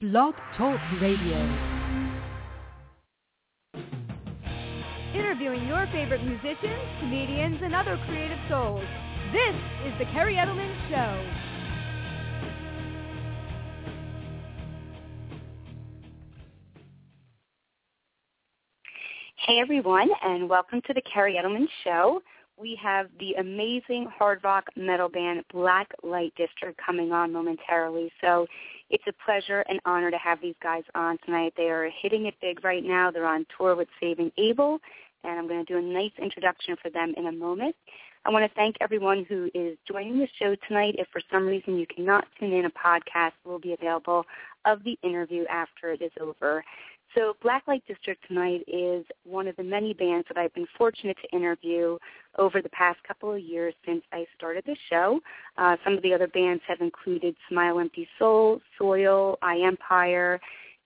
Blog Talk Radio. Interviewing your favorite musicians, comedians, and other creative souls. This is The Kerri Edelman Show. Hey everyone, and welcome to the Kerri Edelman Show. We have the amazing hard rock metal band Black Light District coming on momentarily. So it's a pleasure and honor to have these guys on tonight. They are hitting it big right now. They're on tour with Saving Abel, and I'm going to do a nice introduction for them in a moment. I want to thank everyone who is joining the show tonight. If for some reason you cannot tune in, a podcast will be available of the interview after it is over. So Blacklite District tonight is one of the many bands that I've been fortunate to interview over the past couple of years since I started the show. Uh, some of the other bands have included Smile Empty Soul, Soil, Eye Empire,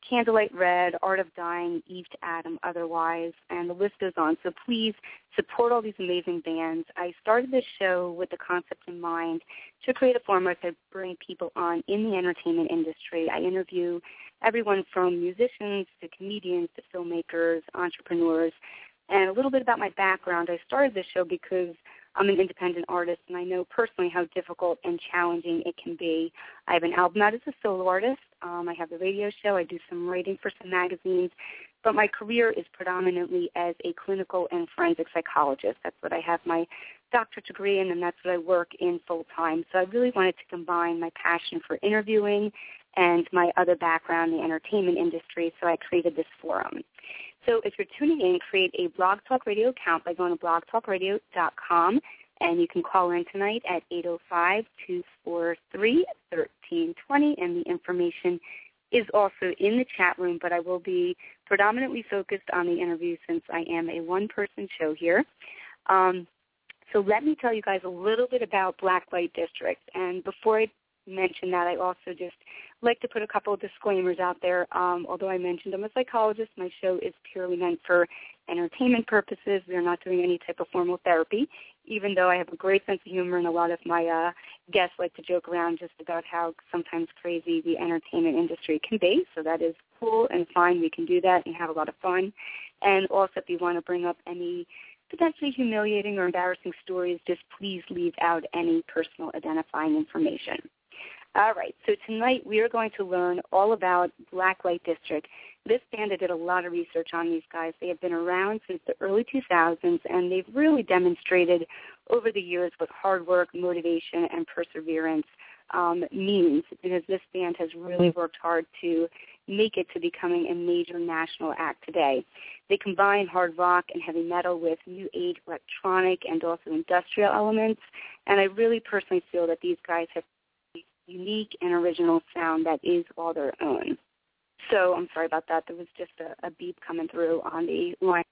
Candlelight Red, Art of Dying, Eve to Adam, Otherwise, and the list goes on. So please support all these amazing bands. I started this show with the concept in mind to create a format to bring people on in the entertainment industry. I interview everyone from musicians to comedians to filmmakers, entrepreneurs, and a little bit about my background. I started this show because I'm an independent artist, and I know personally how difficult and challenging it can be. I have an album out as a solo artist. Um, I have the radio show. I do some writing for some magazines. But my career is predominantly as a clinical and forensic psychologist. That's what I have my doctorate degree in, and that's what I work in full time. So I really wanted to combine my passion for interviewing and my other background in the entertainment industry, so I created this forum. So if you're tuning in, create a Blog Talk Radio account by going to blogtalkradio.com, and you can call in tonight at 805-243-1320, and the information is also in the chat room, but I will be predominantly focused on the interview since I am a one-person show here. Um, so let me tell you guys a little bit about Blacklite District. And before I mention that, I also just like to put a couple of disclaimers out there. Um, although I mentioned I'm a psychologist, my show is purely meant for entertainment purposes. We are not doing any type of formal therapy, even though I have a great sense of humor and a lot of my uh, guests like to joke around just about how sometimes crazy the entertainment industry can be. So that is cool and fine. We can do that and have a lot of fun. And also if you want to bring up any potentially humiliating or embarrassing stories, just please leave out any personal identifying information. All right, so tonight we are going to learn all about Blacklite District. This band, did a lot of research on these guys. They have been around since the early 2000s, and they've really demonstrated over the years what hard work, motivation, and perseverance um, means because this band has really worked hard to make it to becoming a major national act today. They combine hard rock and heavy metal with new age electronic and also industrial elements, and I really personally feel that these guys have unique and original sound that is all their own. So I'm sorry about that. There was just a, a beep coming through on the line.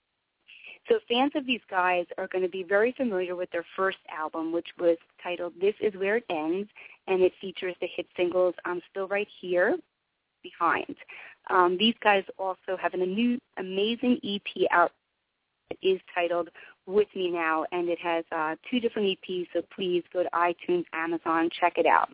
So fans of these guys are going to be very familiar with their first album, which was titled This Is Where It Ends, and it features the hit singles I'm Still Right Here, Behind. Um, these guys also have a new amazing EP out that is titled With Me Now, and it has uh, two different EPs, so please go to iTunes, Amazon, check it out.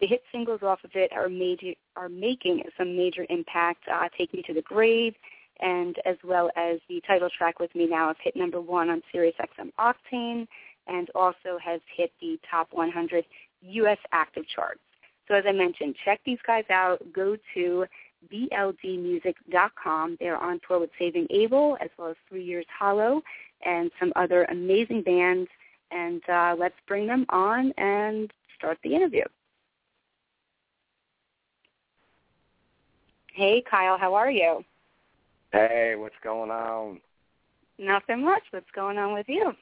The hit singles off of it are major are making some major impact. Uh, Take Me to the Grave, and as well as the title track with me now has hit number one on Sirius XM Octane, and also has hit the top 100 U.S. active charts. So as I mentioned, check these guys out. Go to bldmusic.com. They're on tour with Saving Abel as well as Three Years Hollow and some other amazing bands. And uh, let's bring them on and start the interview. Hey, Kyle, how are you? Hey, what's going on? Nothing much. What's going on with you?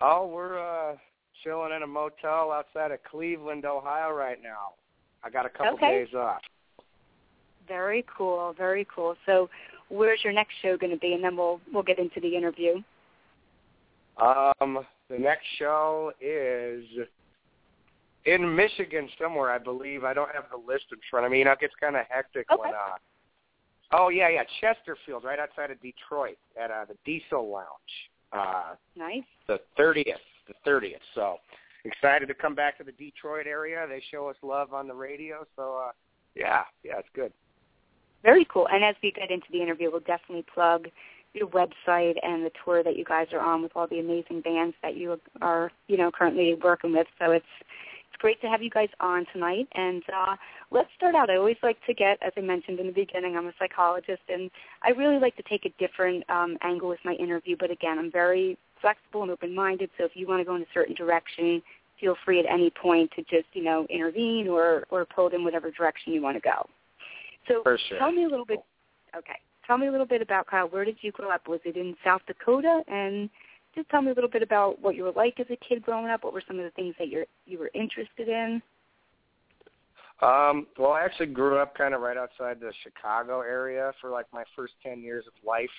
Oh, we're uh chilling in a motel outside of Cleveland, Ohio right now. I got a couple okay. days off. Very cool, very cool. So, where's your next show going to be, and then we'll we'll get into the interview. Um, the next show is in Michigan somewhere, I believe. I don't have the list in front of me. You know, it gets kind of hectic okay. when. Uh, oh yeah, yeah, Chesterfield, right outside of Detroit, at uh, the Diesel Lounge. Uh, nice. The thirtieth, the thirtieth. So excited to come back to the Detroit area. They show us love on the radio, so uh, yeah, yeah, it's good. Very cool. And as we get into the interview, we'll definitely plug your website and the tour that you guys are on with all the amazing bands that you are, you know, currently working with. So it's it's great to have you guys on tonight. And uh, let's start out. I always like to get, as I mentioned in the beginning, I'm a psychologist, and I really like to take a different um, angle with my interview. But again, I'm very flexible and open-minded. So if you want to go in a certain direction, feel free at any point to just, you know, intervene or or pull it in whatever direction you want to go. So sure. tell me a little bit. Okay, tell me a little bit about Kyle. Where did you grow up? Was it in South Dakota? And just tell me a little bit about what you were like as a kid growing up. What were some of the things that you you were interested in? Um, well, I actually grew up kind of right outside the Chicago area for like my first ten years of life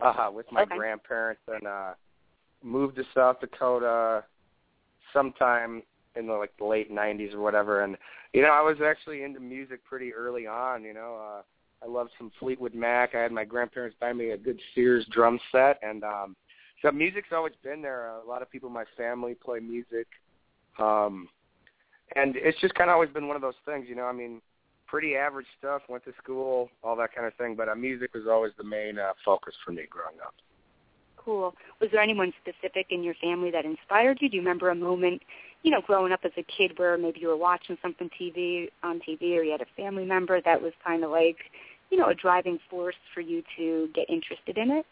uh, with my okay. grandparents, and uh, moved to South Dakota sometime in the like the late '90s or whatever. And you know, I was actually into music pretty early on. You know, uh, I loved some Fleetwood Mac. I had my grandparents buy me a good Sears drum set, and um, so music's always been there. A lot of people in my family play music, um, and it's just kind of always been one of those things. You know, I mean, pretty average stuff. Went to school, all that kind of thing, but uh, music was always the main uh, focus for me growing up. Cool. Was there anyone specific in your family that inspired you? Do you remember a moment, you know, growing up as a kid where maybe you were watching something TV on TV or you had a family member that was kind of like, you know, a driving force for you to get interested in it?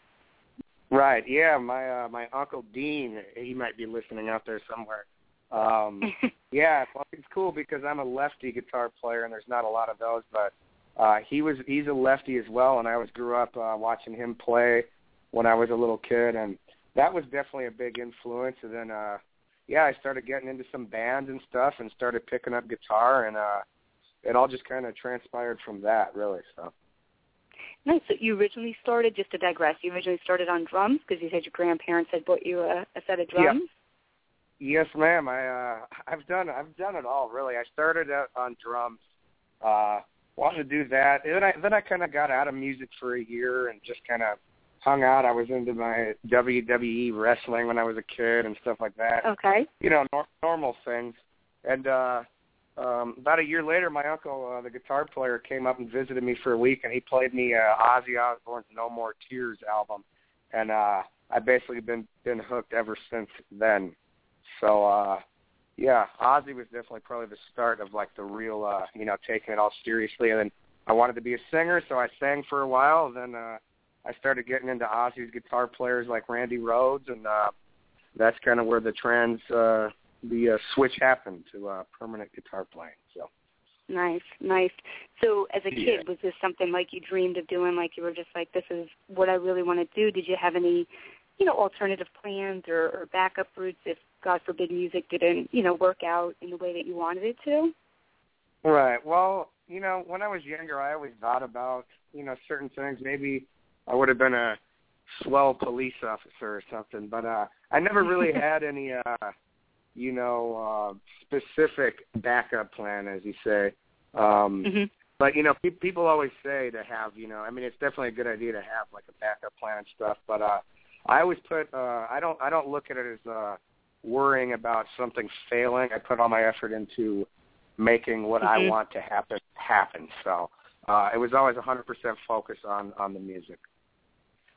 Right. Yeah. My uh, my uncle Dean, he might be listening out there somewhere. Um, yeah. Well, it's cool because I'm a lefty guitar player, and there's not a lot of those. But uh, he was he's a lefty as well, and I was grew up uh, watching him play when I was a little kid, and that was definitely a big influence. And then, uh, yeah, I started getting into some bands and stuff, and started picking up guitar, and uh, it all just kind of transpired from that, really. So. Nice. So you originally started, just to digress, you originally started on drums because you said your grandparents had bought you a, a set of drums. Yeah. Yes, ma'am. I uh, I've done I've done it all really. I started out on drums, uh, wanted to do that, and then I then I kind of got out of music for a year and just kind of hung out. I was into my WWE wrestling when I was a kid and stuff like that. Okay. You know, nor- normal things. And uh um about a year later my uncle uh, the guitar player came up and visited me for a week and he played me uh Ozzy Osbourne's No More Tears album. And uh I've basically been been hooked ever since then. So uh yeah, Ozzy was definitely probably the start of like the real uh you know, taking it all seriously and then I wanted to be a singer, so I sang for a while, then uh I started getting into Ozzy's guitar players like Randy Rhoads, and uh, that's kind of where the trans uh, the uh, switch happened to uh, permanent guitar playing. So nice, nice. So as a kid, yeah. was this something like you dreamed of doing? Like you were just like, this is what I really want to do. Did you have any, you know, alternative plans or, or backup routes if God forbid music didn't, you know, work out in the way that you wanted it to? Right. Well, you know, when I was younger, I always thought about, you know, certain things. Maybe I would have been a swell police officer or something. But uh I never really had any uh you know, uh specific backup plan as you say. Um mm-hmm. but you know, pe- people always say to have, you know, I mean it's definitely a good idea to have like a backup plan and stuff, but uh I always put uh I don't I don't look at it as uh worrying about something failing. I put all my effort into making what mm-hmm. I want to happen happen. So uh it was always 100% focus on on the music.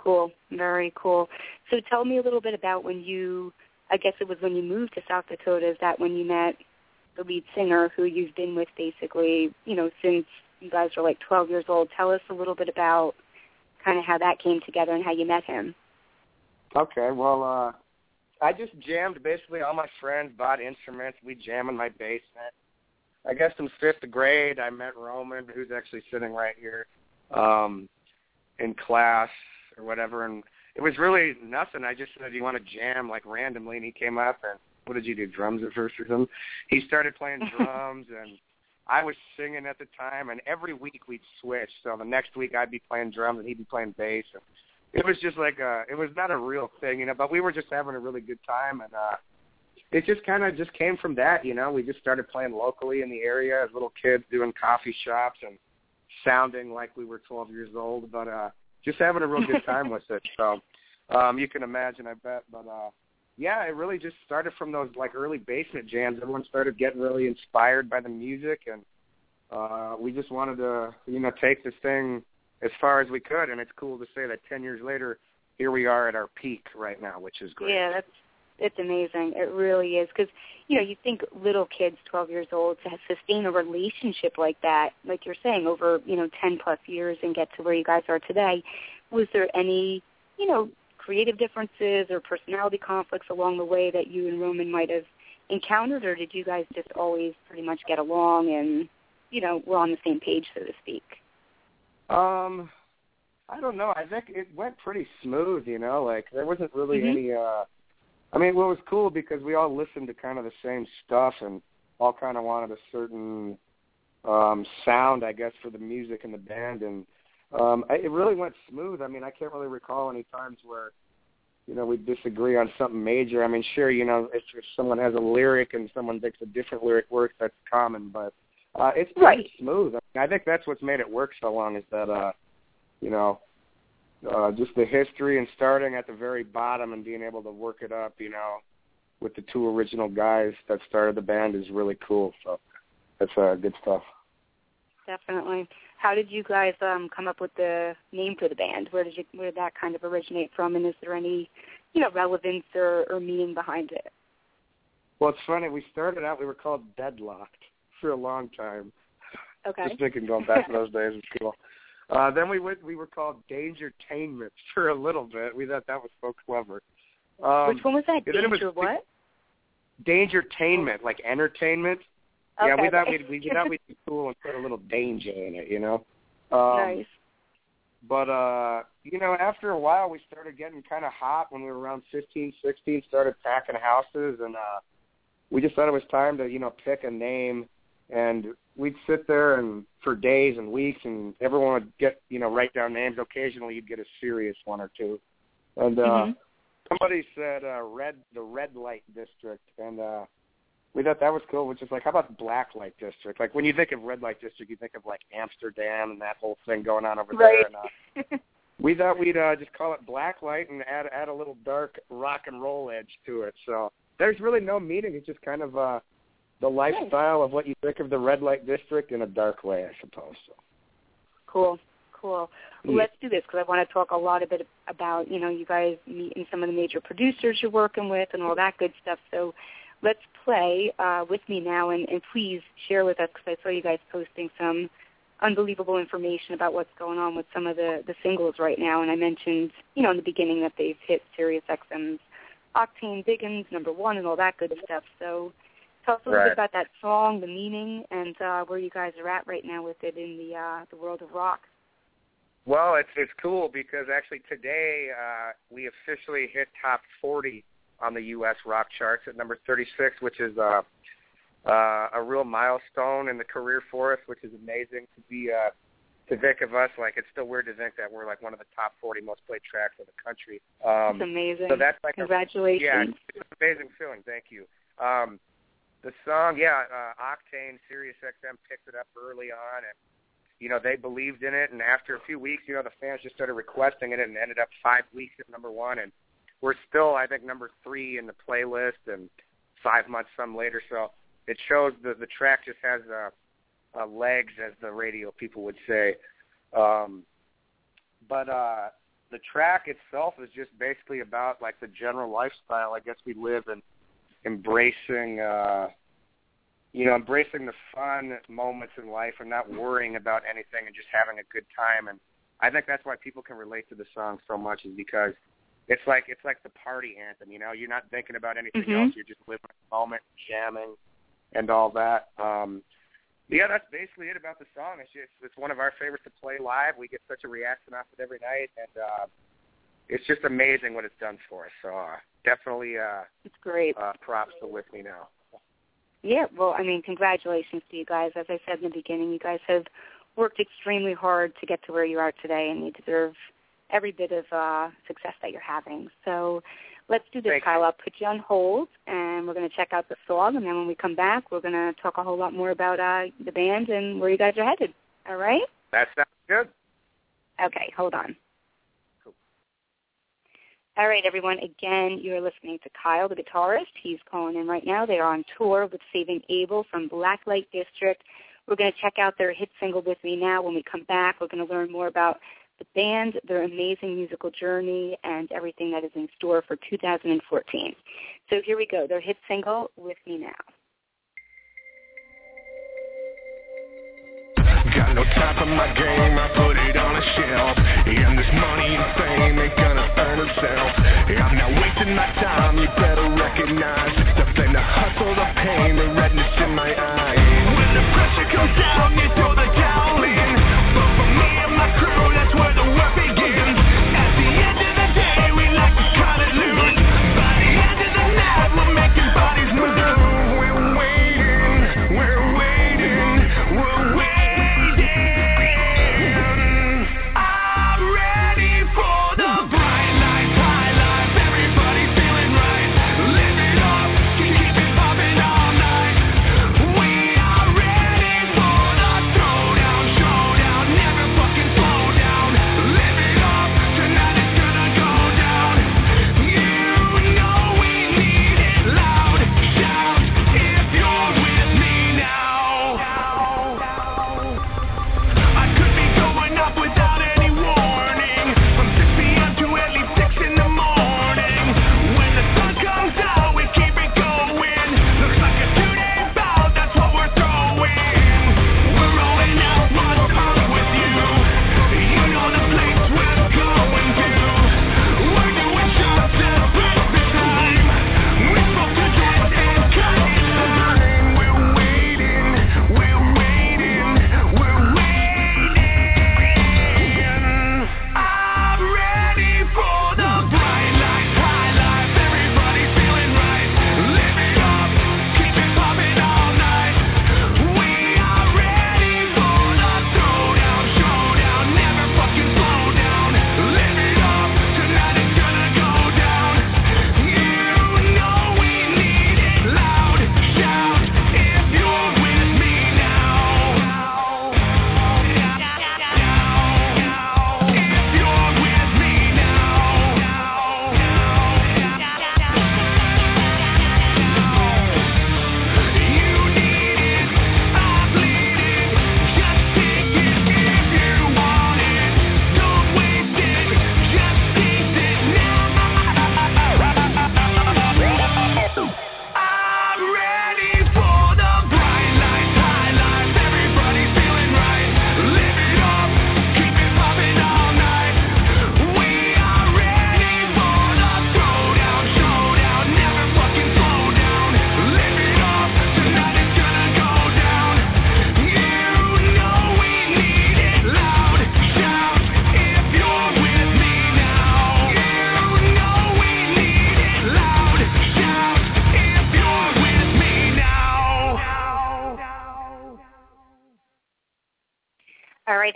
Cool. Very cool. So tell me a little bit about when you, I guess it was when you moved to South Dakota, is that when you met the lead singer who you've been with basically, you know, since you guys were like 12 years old. Tell us a little bit about kind of how that came together and how you met him. Okay, well, uh, I just jammed basically all my friends bought instruments. We jam in my basement. I guess in fifth grade I met Roman, who's actually sitting right here, um, in class or whatever, and it was really nothing. I just said, "Do you want to jam?" like randomly, and he came up and what did you do? Drums at first or something? He started playing drums, and I was singing at the time. And every week we'd switch. So the next week I'd be playing drums and he'd be playing bass. And it was just like a, it was not a real thing, you know. But we were just having a really good time, and uh, it just kind of just came from that, you know. We just started playing locally in the area as little kids, doing coffee shops and sounding like we were 12 years old, but uh just having a real good time with it. So um you can imagine, I bet. But uh yeah, it really just started from those like early basement jams. Everyone started getting really inspired by the music and uh, we just wanted to, you know, take this thing as far as we could, and it's cool to say that 10 years later, here we are at our peak right now, which is great. Yeah, that's it's amazing. It really is because you know you think little kids, 12 years old, to sustain a relationship like that, like you're saying, over you know 10 plus years and get to where you guys are today. Was there any you know creative differences or personality conflicts along the way that you and Roman might have encountered, or did you guys just always pretty much get along and you know were on the same page, so to speak? Um, I don't know. I think it went pretty smooth. You know, like there wasn't really Mhm. any. uh I mean, well, it was cool because we all listened to kind of the same stuff and all kind of wanted a certain um sound, I guess, for the music and the band, and um I, it really went smooth. I mean, I can't really recall any times where you know we disagree on something major. I mean, sure, you know, if, if someone has a lyric and someone thinks a different lyric works, that's common, but uh it's pretty Right. smooth. I, mean, I think that's what's made it work so long is that uh you know uh, just the history and starting at the very bottom and being able to work it up, you know, with the two original guys that started the band is really cool. So that's uh, good stuff. Definitely. How did you guys um come up with the name for the band? Where did you where did that kind of originate from and is there any, you know, relevance or, or meaning behind it? Well, it's funny. We started out, we were called Deadlocked for a long time. Okay. Just thinking going back to those days was cool. Uh, then we went, we were called Dangertainment for a little bit. We thought that was so clever. Um, Which one was that? it was Danger what? Dangertainment, like entertainment. yeah, we thought we'd we thought we'd be cool and put a little danger in it, you know. Um, nice. But uh, you know, after a while, we started getting kind of hot when we were around fifteen, sixteen. Started packing houses, and uh, we just thought it was time to you know pick a name. And we'd sit there and for days and weeks, and everyone would get you know write down names. Occasionally, you'd get a serious one or two. And uh, Mhm. somebody said uh, red, the red light district, and uh, we thought that was cool. Which is like, how about black light district? Like when you think of red light district, you think of like Amsterdam and that whole thing going on over Right. there. And, uh, we thought we'd uh, just call it black light and add add a little dark rock and roll edge to it. So there's really no meaning. It's just kind of uh, the lifestyle of what you think of the red light district in a dark way, I suppose. So. Cool, cool. Yeah. Let's do this because I want to talk a lot a bit about you know you guys meeting some of the major producers you're working with and all that good stuff. So let's play uh, with me now and, and please share with us because I saw you guys posting some unbelievable information about what's going on with some of the the singles right now. And I mentioned you know in the beginning that they've hit Sirius XM's Octane Big Uns number one and all that good stuff. So tell us a little Right. bit about that song, the meaning, and uh, where you guys are at right now with it in the uh, the world of rock. Well, it's it's cool because actually today uh, we officially hit top 40 on the U.S. rock charts at number 36, which is uh, uh, a real milestone in the career for us, which is amazing to be uh, to think of us. Like it's still weird to think that we're like one of the top 40 most played tracks in the country. Um, It's amazing. so that's like a, Congratulations. yeah, it's an amazing feeling. Thank you. Um, the song, yeah, uh, Octane, Sirius XM picked it up early on, and you know they believed in it. And after a few weeks, you know the fans just started requesting it, and ended up five weeks at number one. And we're still, I think, number three in the playlist, and five months some later. So it shows that the track just has uh, uh, legs, as the radio people would say. Um, but uh, the track itself is just basically about like the general lifestyle I guess we live in embracing uh you know, embracing the fun moments in life and not worrying about anything and just having a good time and I think that's why people can relate to the song so much is because it's like it's like the party anthem, you know, you're not thinking about anything Mhm. else, you're just living the moment, jamming and all that. Um yeah, that's basically it about the song. It's just it's one of our favorites to play live. We get such a reaction off it every night, and uh, it's just amazing what it's done for us. So uh, definitely uh, It's great. uh, props to With Me Now. Yeah, well, I mean, congratulations to you guys. As I said in the beginning, you guys have worked extremely hard to get to where you are today, and you deserve every bit of uh, success that you're having. So let's do this, Thank Kyle. you. I'll put you on hold, and we're going to check out the song, and then when we come back, we're going to talk a whole lot more about uh, the band and where you guys are headed. All right? That sounds good. Okay, hold on. All right, everyone. Again, you're listening to Kyle, the guitarist. He's calling in right now. They are on tour with Saving Abel from Blacklite District. We're going to check out their hit single With Me Now. When we come back, we're going to learn more about the band, their amazing musical journey, and everything that is in store for 2014. So here we go, their hit single, With Me Now. Got no time for my game, I put it on a shelf. And this money and fame ain't gonna earn itself. I'm not wasting my time, you better recognize the flame, the hustle, the pain, the redness in my eyes. When the pressure comes down, you throw the towel in. But for me and my crew, that's where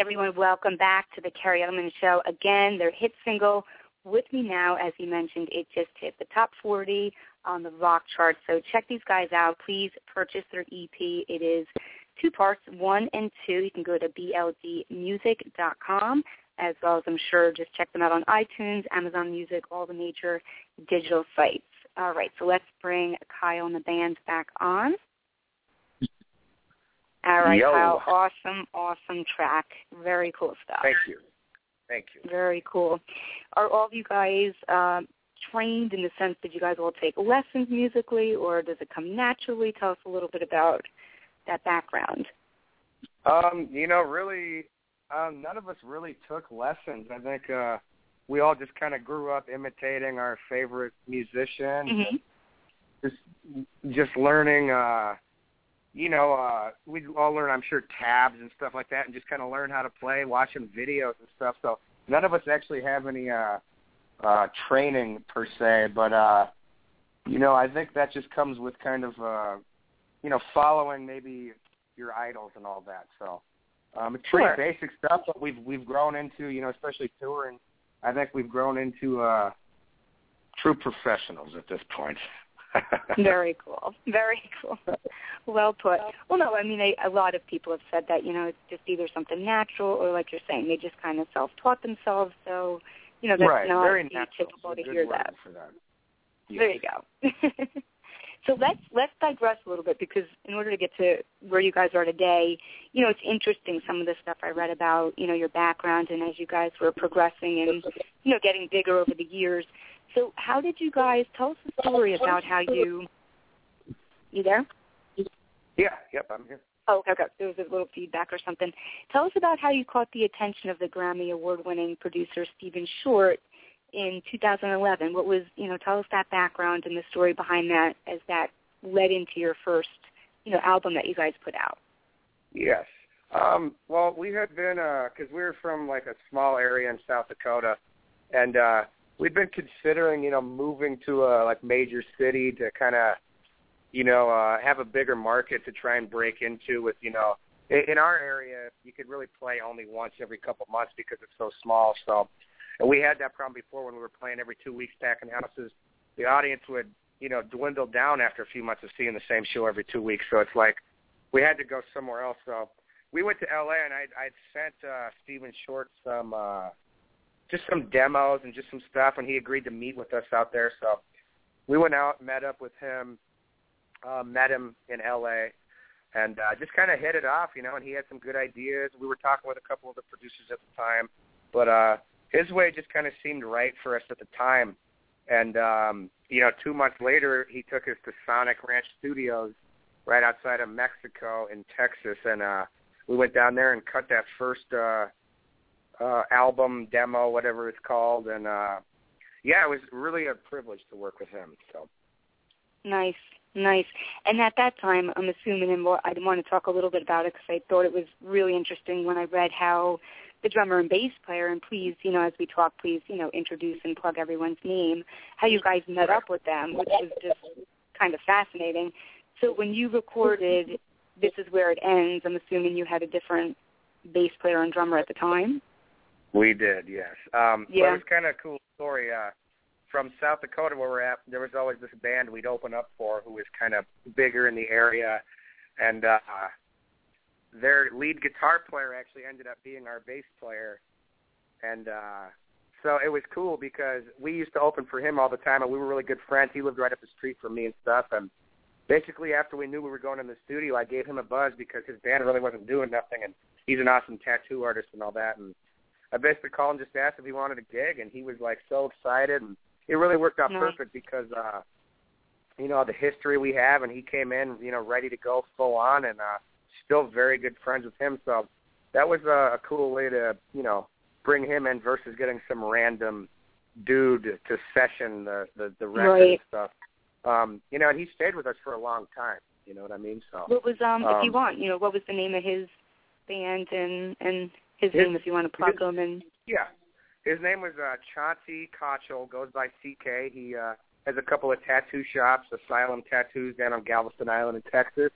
everyone, welcome back to the Kerri Edelman Show. Again, their hit single, With Me Now, as you mentioned, it just hit the top 40 on the rock chart. So check these guys out. Please purchase their EP. It is two parts, one and two. You can go to bldmusic.com, as well as I'm sure just check them out on iTunes, Amazon Music, all the major digital sites. All right, so let's bring Kyle and the band back on. All right, Yo. Kyle. Awesome, awesome track. Very cool stuff. Thank you. Thank you. Very cool. Are all of you guys um, trained in the sense that you guys all take lessons musically, or does it come naturally? Tell us a little bit about that background. Um, you know, really, um, none of us really took lessons. I think uh, we all just kind of grew up imitating our favorite musicians, Mm-hmm. just just learning. uh you know, uh we all learn, I'm sure, tabs and stuff like that, and just kind of learn how to play, watching videos and stuff. So none of us actually have any uh uh training per se, but uh you know, I think that just comes with kind of uh you know, following maybe your idols and all that. So um it's pretty Sure. basic stuff, but we've we've grown into, you know, especially touring. I think we've grown into uh true professionals at this point. Very cool. Very cool. Well put. Well, no, I mean, a, a lot of people have said that, you know, it's just either something natural or, like you're saying, they just kind of self-taught themselves. So, you know, that's right, not very natural. typical It's to hear that. That. There you go. So let's let's digress a little bit because in order to get to where you guys are today, you know, it's interesting some of the stuff I read about, you know, your background and as you guys were progressing and you know, getting bigger over the years. So how did you guys tell us a story about how you you there? Yeah, yep, I'm here. Oh, okay, okay. There was a little feedback or something. Tell us about how you caught the attention of the Grammy Award-winning producer Stephen Short in 2011. What was, you know, tell us that background and the story behind that as that led into your first, you know, album that you guys put out. Yes. Um, well, we had been because we were from like a small area in South Dakota, and uh, we'd been considering, you know, moving to a like major city to kind of, you know, uh, have a bigger market to try and break into. With you know, in, in our area, you could really play only once every couple months because it's so small. So, and we had that problem before when we were playing every two weeks, packing houses. The audience would, you know, dwindle down after a few months of seeing the same show every two weeks. So it's like we had to go somewhere else. So we went to LA and I I'd sent uh Stephen Short some uh just some demos and just some stuff and he agreed to meet with us out there. So we went out, met up with him, uh met him in LA and uh just kind of hit it off, you know, and he had some good ideas. We were talking with a couple of the producers at the time, but uh his way just kind of seemed right for us at the time. And um, you know, 2 months later he took us to Sonic Ranch Studios right outside of Mexico in Texas and uh we went down there and cut that first uh uh album demo whatever it's called and uh yeah it was really a privilege to work with him so Nice, nice. And at that time, I'm assuming, and I want to talk a little bit about it because I thought it was really interesting when I read how the drummer and bass player, and please, you know, as we talk, please, you know, introduce and plug everyone's name, how you guys met up with them, which was just kind of fascinating. So when you recorded This Is Where It Ends, I'm assuming you had a different bass player and drummer at the time? We did yes. Um but Yeah. it was kind of a cool story uh from South Dakota where we're at there was always this band we'd open up for who was kind of bigger in the area. And uh their lead guitar player actually ended up being our bass player. And uh so it was cool because we used to open for him all the time and we were really good friends. He lived right up the street from me and stuff. And basically after we knew we were going in the studio i gave him a buzz because his band really wasn't doing nothing. And he's an awesome tattoo artist and all that. And i basically called and just asked if he wanted a gig and he was like so excited and it really worked out Nice. perfect because uh you know the history we have and he came in you know ready to go full on and uh still very good friends with him so that was a, a cool way to you know bring him in versus getting some random dude to session the the, the record Right. and stuff um you know and he stayed with us for a long time you know what i mean so What was, um, if you Um, want, you know, what was the name of his band and and his His- name if you want to plug him and Yeah. His name was uh Chauncey Kochel, goes by CK. He uh has a couple of tattoo shops, Asylum Tattoos down on Galveston Island in Texas.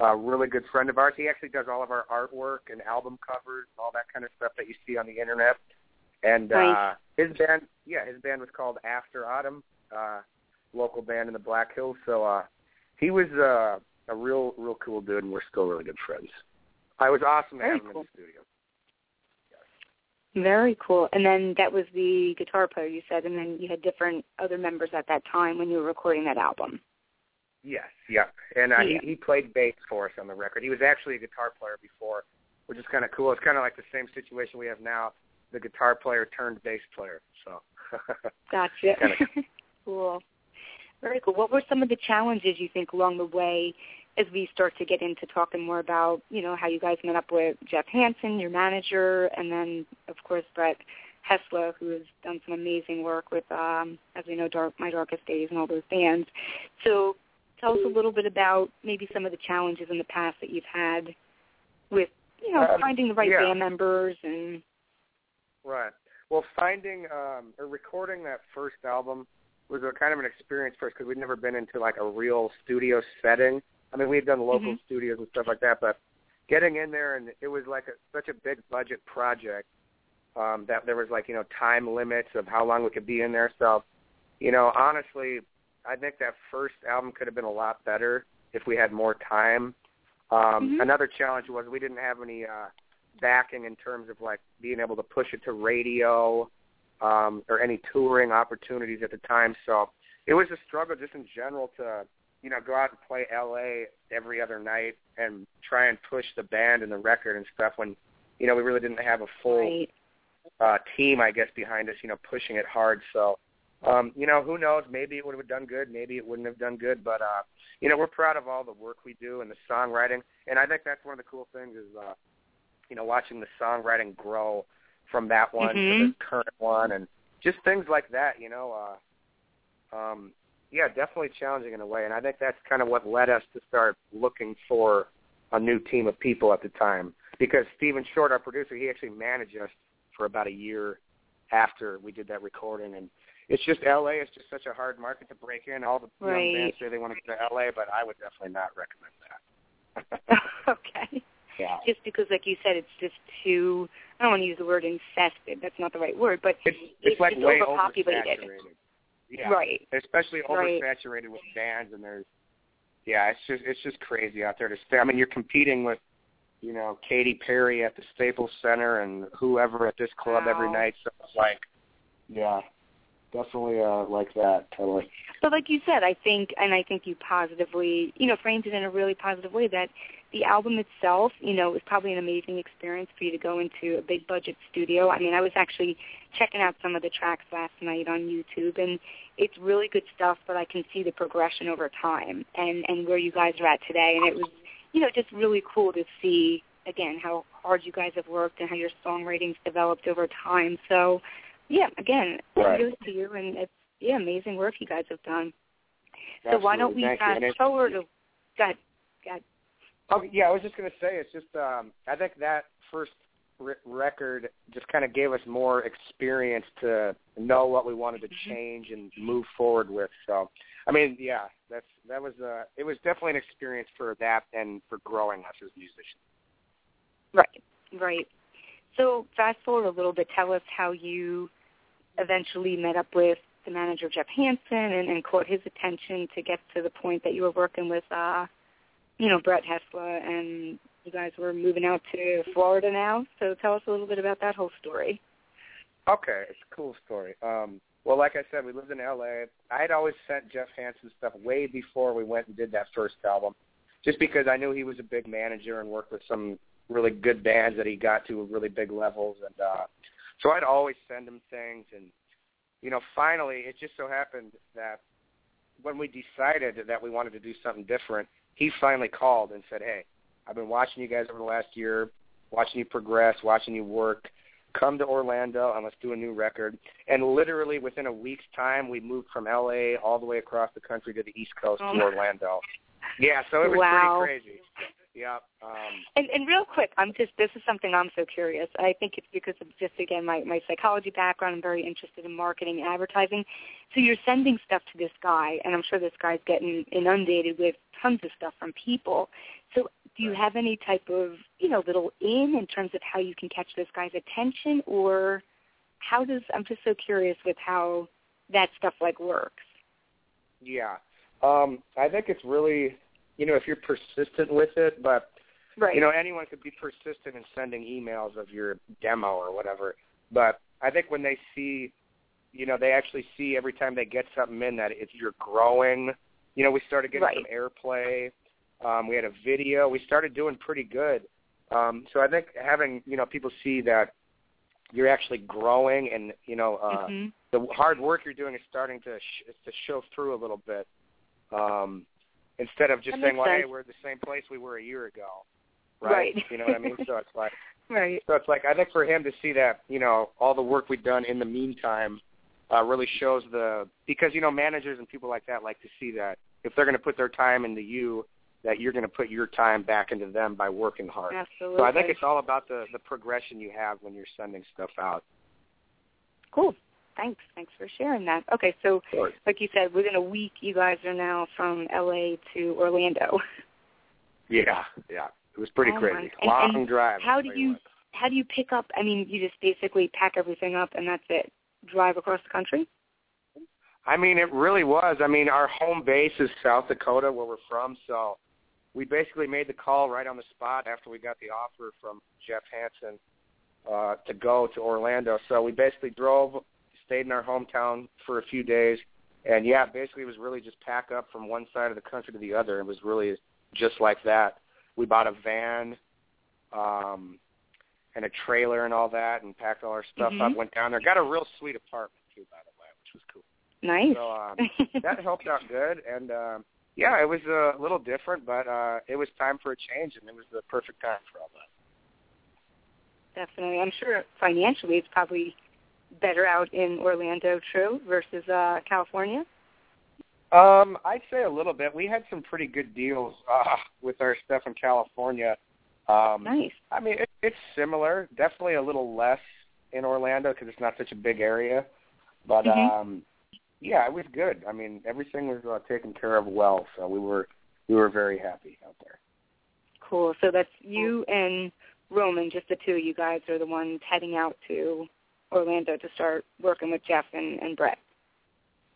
Uh really good friend of ours. He actually does all of our artwork and album covers and all that kind of stuff that you see on the internet. And uh his band yeah, his band was called After Autumn, uh local band in the Black Hills. So uh he was uh a real real cool dude and we're still really good friends. I was awesome to Very have him cool. in the studio. Very cool. And then that was the guitar player you said, and then you had different other members at that time when you were recording that album. Yes, yeah, and uh, Yeah. he he played bass for us on the record. He was actually a guitar player before, which is kind of cool. It's kind of like the same situation we have now. The guitar player turned bass player. So Gotcha. Cool. Very cool. What were some of the challenges you think along the way as we start to get into talking more about, you know, how you guys met up with Jeff Hanson, your manager, and then of course Brett Hestla, who has done some amazing work with, um, as we know, Dark My Darkest Days and all those bands. So tell us a little bit about maybe some of the challenges in the past that you've had with, you know, Um, finding the right yeah. band members and right. Well, finding um, or recording that first album was a kind of an experience for us because we'd never been into like a real studio setting. I mean, we had done local Mhm. studios and stuff like that, but getting in there and it was like a, such a big budget project um, that there was like you know time limits of how long we could be in there. So, you know, honestly, I think that first album could have been a lot better if we had more time. Um, Mhm. Another challenge was we didn't have any uh, backing in terms of like being able to push it to radio um, or any touring opportunities at the time. So it was a struggle just in general to you know, go out and play LA every other night and try and push the band and the record and stuff when, you know, we really didn't have a full Right. uh team I guess behind us, you know, pushing it hard. So um, you know, who knows, maybe it would have done good, maybe it wouldn't have done good, but uh you know, we're proud of all the work we do and the songwriting and I think that's one of the cool things is uh you know, watching the songwriting grow from that one to Mhm. the current one and just things like that, you know, uh um yeah, definitely challenging in a way and I think that's kind of what led us to start looking for a new team of people at the time because Stephen Short, our producer, he actually managed us for about a year after we did that recording and it's just LA is just such a hard market to break in. All the young Right. bands say they want to go to LA, but I would definitely not recommend that. okay. yeah. Just because, like you said, it's just too. I don't want to use the word infested. That's not the right word, but It's it's like just way overpopulated. oversaturated. Yeah. right. Especially Right. oversaturated with bands and there's yeah, it's just it's just crazy out there to stay. I mean, you're competing with you know, Katy Perry at the Staples Center and whoever at this club every night. So it's like yeah. Definitely uh like that, totally. But like you said, I think, and I think you positively, you know, framed it in a really positive way that the album itself, you know, was probably an amazing experience for you to go into a big budget studio. I mean, I was actually checking out some of the tracks last night on YouTube, and it's really good stuff. But I can see the progression over time and and where you guys are at today, and it was, you know, just really cool to see again how hard you guys have worked and how your songwriting's developed over time. So, yeah, again, Right. kudos to you, and it's yeah, amazing work you guys have done. So why don't we Absolutely. Thank fast forward? To, go ahead. Go ahead. Oh yeah, I was just gonna say it's just um I think that first r- record just kind of gave us more experience to know what we wanted to Mm-hmm. change and move forward with. So I mean, yeah, that's that was uh it was definitely an experience for that and for growing us as musicians. Right, right. So fast forward a little bit. Tell us how you eventually met up with the manager Jeff Hanson and, and caught his attention to get to the point that you were working with, uh, you know, Brett Hestla, and you guys were moving out to Florida now. So tell us a little bit about that whole story. Okay, it's a cool story. Um well, like I said, we lived in LA. I had always sent Jeff Hanson stuff way before we went and did that first album, just because I knew he was a big manager and worked with some really good bands that he got to really big levels, and uh, so I'd always send him things. And you know, finally, it just so happened that when we decided that we wanted to do something different, he finally called and said, "Hey, I've been watching you guys over the last year, watching you progress, watching you work." come to Orlando and let's do a new record. And literally within a week's time, we moved from LA all the way across the country to the East Coast Oh to Orlando. Yeah, so it was Wow. pretty crazy. Yeah. Um, And, and real quick, I'm just this is something I'm so curious. I think it's because of just again my my psychology background. I'm very interested in marketing and advertising. So you're sending stuff to this guy, and I'm sure this guy's getting inundated with tons of stuff from people. So do you have any type of you know little in in terms of how you can catch this guy's attention, or how does I'm just so curious with how that stuff like works. yeah. Um, I think it's really, you know, if you're persistent with it, but Right. you know, anyone could be persistent in sending emails of your demo or whatever. But I think when they see, you know, they actually see every time they get something in that if you're growing, you know, we started getting Right. some airplay. Um, we had a video. We started doing pretty good. Um, so I think having, you know, people see that you're actually growing and, you know, uh, hmm the hard work you're doing is starting to sh- to show through a little bit. Um, instead of just saying, "Well, hey, we're at the same place we were a year ago," Right. You know what I mean? So it's like, Right. so it's like I think for him to see that, you know, all the work we've done in the meantime, uh, really shows the because you know managers and people like that like to see that if they're going to put their time into you, that you're going to put your time back into them by working hard. Absolutely. So I think it's all about the the progression you have when you're sending stuff out. Cool. Thanks. Thanks for sharing that. Okay, so Sure. like you said, within a week, you guys are now from LA to Orlando. Yeah, yeah. It was pretty Oh, crazy. and- Long and drive. how do you how do you pick up? I mean, you just basically pack everything up and that's it. Drive across the country. I mean, it really was. I mean, our home base is South Dakota, where we're from, so we basically made the call right on the spot after we got the offer from Jeff Hanson uh, to go to Orlando. So we basically drove, stayed in our hometown for a few days, and yeah, basically it was really just pack up from one side of the country to the other. It was really just like that. We bought a van, um, and a trailer and all that, and packed all our stuff Mhm. up. Went down there, got a real sweet apartment too, by the way, which was cool. Nice. So um, that helped out good, and um, yeah, it was a little different, but uh, it was time for a change, and it was the perfect time for all that. Definitely. I'm sure financially it's probably better out in Orlando, true, versus uh California. Um, I'd say a little bit. We had some pretty good deals uh, with our stuff in California. Um, Nice. I mean, it, it's similar. Definitely a little less in Orlando because it's not such a big area. But Mhm. um, yeah, it was good. I mean, everything was uh, taken care of well, so we were we were very happy out there. Cool. So that's you and Roman, just the two of you guys are the ones heading out to Orlando to start working with Jeff and, and Brett.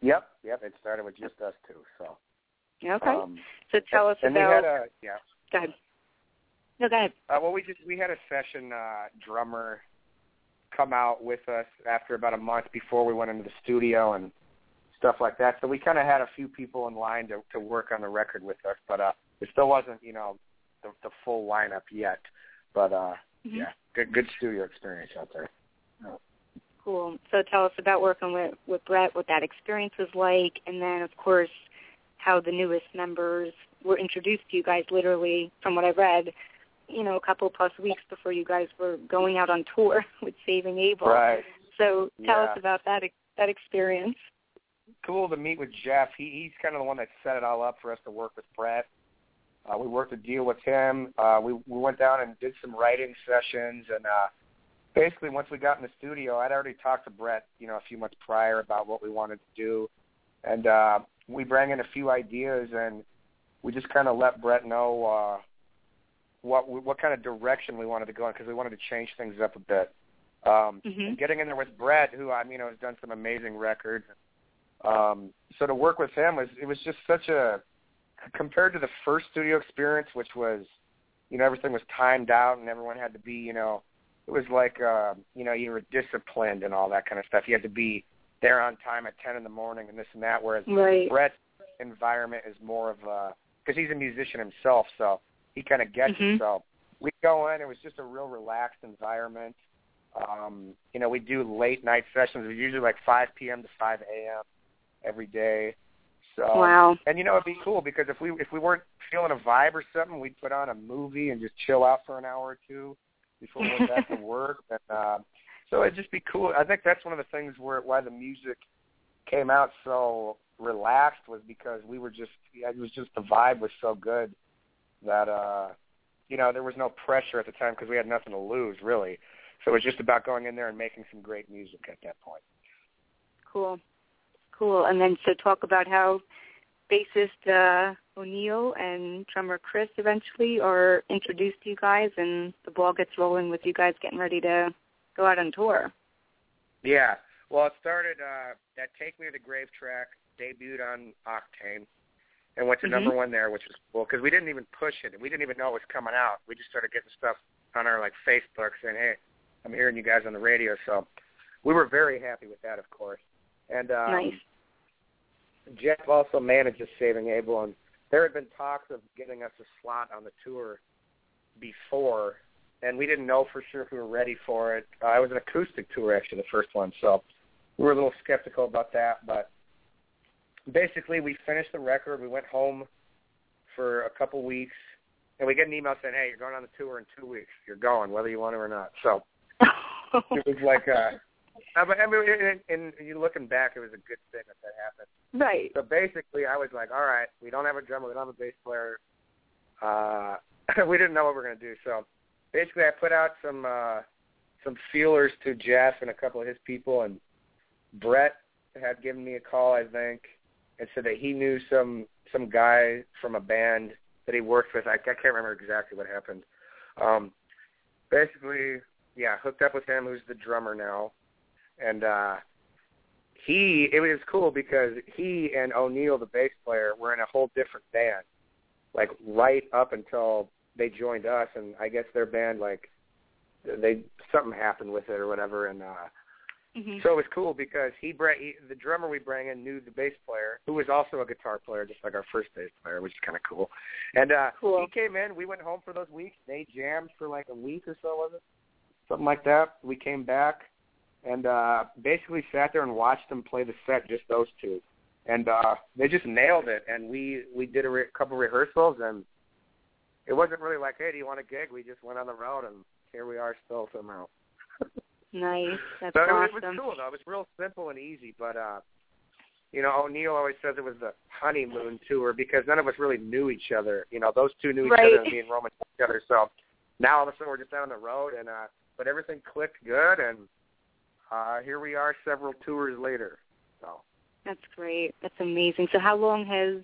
Yep, yep. It started with just us two. So Okay. Um, so tell us and about. we had a yeah. go ahead. No, go ahead. Uh, well, we just we had a session uh, drummer come out with us after about a month before we went into the studio and stuff like that. So we kind of had a few people in line to to work on the record with us, but uh, it still wasn't you know the, the full lineup yet. But uh, Mhm. yeah, good good studio experience out there. Cool. So tell us about working with with Brett, what that experience was like, and then of course how the newest members were introduced to you guys. Literally, from what I read, you know, a couple plus weeks before you guys were going out on tour with Saving Abel. Right. So tell Yeah. us about that that experience. cool to meet with Jeff. He he's kind of the one that set it all up for us to work with Brett. Uh, we worked a deal with him. Uh, we we went down and did some writing sessions, and uh, basically once we got in the studio, I'd already talked to Brett, you know, a few months prior about what we wanted to do, and uh, we bring in a few ideas, and we just kind of let Brett know uh, what we, what kind of direction we wanted to go in because we wanted to change things up a bit. Um, Mhm. and getting in there with Brett, who I mean, has done some amazing records. Um, so to work with him was it was just such a compared to the first studio experience, which was you know everything was timed out and everyone had to be you know it was like uh, you know you were disciplined and all that kind of stuff. You had to be there on time at ten in the morning and this and that. Whereas Right. Brett's environment is more of a because he's a musician himself, so he kind of gets Mhm. it. So we go in. It was just a real relaxed environment. Um, you know, we do late night sessions. Was usually like 5 p.m. to 5 a.m. every day. So Wow. and you know it'd be cool because if we if we weren't feeling a vibe or something, we'd put on a movie and just chill out for an hour or two before we went back to work. And uh, so it'd just be cool. I think that's one of the things where why the music came out so relaxed was because we were just it was just the vibe was so good that uh you know there was no pressure at the time because we had nothing to lose really. So it was just about going in there and making some great music at that point. Cool. Cool. And then so talk about how bassist uh, O'Neill and drummer Chris eventually are introduced to you guys and the ball gets rolling with you guys getting ready to go out on tour. Yeah. Well, it started uh that Take Me to the Grave track debuted on Octane and went to Mhm. number one there, which was cool because we didn't even push it. We didn't even know it was coming out. We just started getting stuff on our like Facebook saying, "Hey, I'm hearing you guys on the radio." So we were very happy with that, of course. And um, Nice. Jeff also manages Saving Abel, and there had been talks of getting us a slot on the tour before, and we didn't know for sure if we were ready for it. It was an acoustic tour, actually, the first one, so we were a little skeptical about that. But basically, we finished the record. We went home for a couple weeks, and we get an email saying, "Hey, you're going on the tour in two weeks. You're going, whether you want to or not." So it was like, uh, uh, but I mean, and, and you looking back, it was a good thing that that happened. right. So basically, I was like, all right, we don't have a drummer, we don't have a bass player. Uh, we didn't know what we were going to do. So basically, I put out some uh, some feelers to Jeff and a couple of his people, and Brett had given me a call, I think, and said that he knew some some guy from a band that he worked with. I, I can't remember exactly what happened. Um, basically, yeah, hooked up with him, who's the drummer now, and uh, he it was cool because he and O'Neill, the bass player, were in a whole different band, like right up until they joined us, and I guess their band like they something happened with it or whatever, and uh, Mhm. So it was cool because he, bra- he the drummer we bring in knew the bass player, who was also a guitar player, just like our first bass player, which is kind of cool. And uh Cool. he came in. We went home for those weeks. They jammed for like a week or so, was it? Something like that. We came back and uh basically sat there and watched them play the set, just those two. And uh they just nailed it. And we we did a re- couple rehearsals, and it wasn't really like, hey, do you want a gig? We just went on the road, and here we are still somehow. Nice. That's So it, was- awesome. it was cool though. It was real simple and easy, but uh you know, O'Neill always says it was the honeymoon tour because none of us really knew each other. You know, those two knew each Right. other and me and Roman knew each other. So now all of a sudden we're just out on the road and uh but everything clicked good and uh here we are several tours later. So That's great. That's amazing. So how long has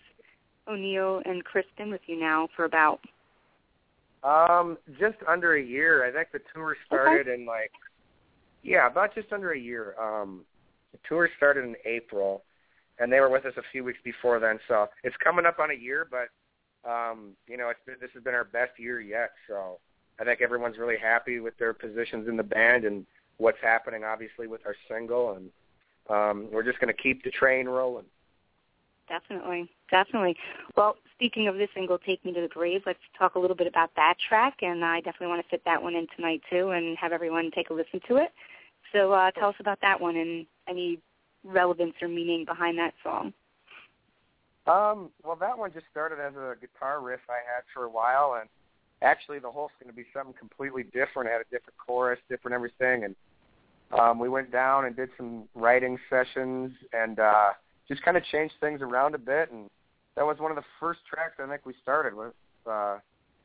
O'Neill and Chris been with you now for about? Um, just under a year. I think the tour started in like yeah, about just under a year. Um the tour started in April and they were with us a few weeks before then, so it's coming up on a year, but um, you know, it's been, this has been our best year yet, so I think everyone's really happy with their positions in the band and what's happening obviously with our single and um we're just going to keep the train rolling. Definitely, definitely. Well, speaking of this single, "Take Me to the Grave," let's talk a little bit about that track, and I definitely want to fit that one in tonight too, and have everyone take a listen to it. So, uh, tell us about that one and any relevance or meaning behind that song. Um, well, that one just started as a guitar riff I had for a while, and actually the whole is going to be something completely different. It had a different chorus, different everything, and um, we went down and did some writing sessions and uh, just kind of changed things around a bit. And that was one of the first tracks I think we started with. Uh,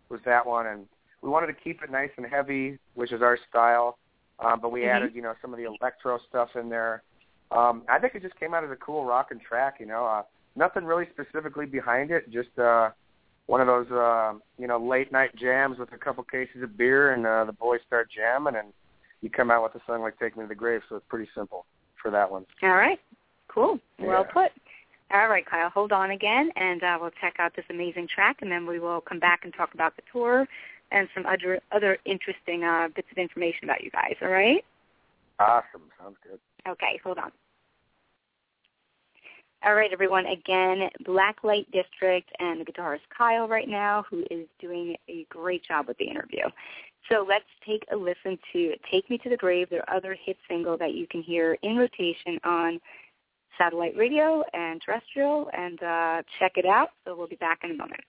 was that one, and we wanted to keep it nice and heavy, which is our style. Um, but we Mhm. added, you know, some of the electro stuff in there. Um, I think it just came out as a cool rockin' track, you know. Uh, nothing really specifically behind it, just uh one of those uh, you know, late night jams with a couple cases of beer and uh the boys start jamming and you come out with a song like Take Me to the Grave, so it's pretty simple for that one. All right, cool, well Yeah. put. All right, Kyle, hold on again, and uh, we'll check out this amazing track, and then we will come back and talk about the tour and some other other interesting uh, bits of information about you guys. All right? Awesome. Sounds good. Okay, hold on. All right, everyone. Again, Blacklite District and the guitarist Kyle right now, who is doing a great job with the interview. So let's take a listen to Take Me to the Grave, their other hit single that you can hear in rotation on satellite radio and terrestrial, and uh, check it out. So we'll be back in a moment.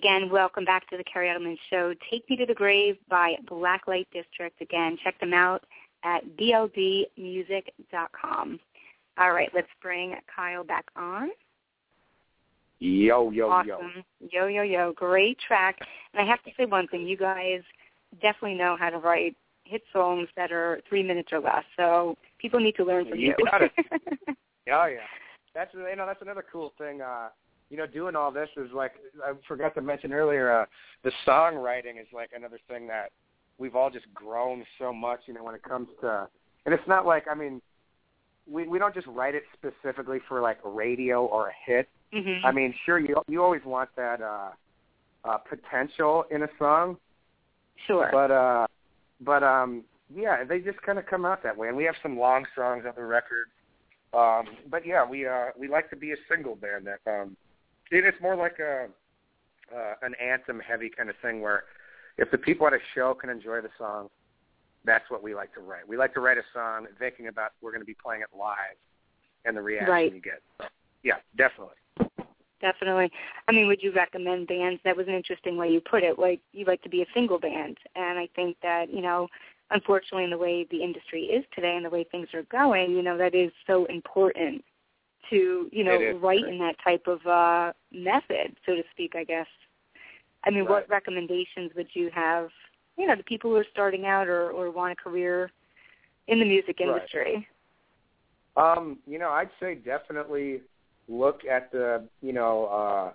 Again, welcome back to the Kerri Edelman Show. Take Me to the Grave by Blacklite District. Again, check them out at bldmusic.com. All right, let's bring Kyle back on. Yo, yo, awesome. yo. Yo, yo, yo. Great track. And I have to say one thing. You guys definitely know how to write hit songs that are three minutes or less. So people need to learn from You you. got it. Oh yeah, that's you know that's another cool thing. Uh, you know, doing all this is like I forgot to mention earlier. Uh, the songwriting is like another thing that we've all just grown so much. You know, when it comes to, and it's not like I mean, we we don't just write it specifically for like radio or a hit. hmm I mean, sure, you you always want that uh, uh, potential in a song, sure. but uh, but um, yeah, they just kind of come out that way. And we have some long songs on the record. Um, but yeah, we uh, we like to be a single band that um, it, it's more like a uh, an anthem heavy kind of thing where if the people at a show can enjoy the song, that's what we like to write. We like to write a song thinking about we're going to be playing it live and the reaction Right. you get. So, yeah, definitely. Definitely. I mean, would you recommend bands? That was an interesting way you put it. Like you like to be a single band, and I think that you know, unfortunately, in the way the industry is today and the way things are going, you know, that is so important to you know write in that type of uh method, so to speak. I guess. I mean, what recommendations would you have? You know, to people who are starting out or or want a career in the music Right. industry. Um, you know, I'd say definitely look at the, you know, uh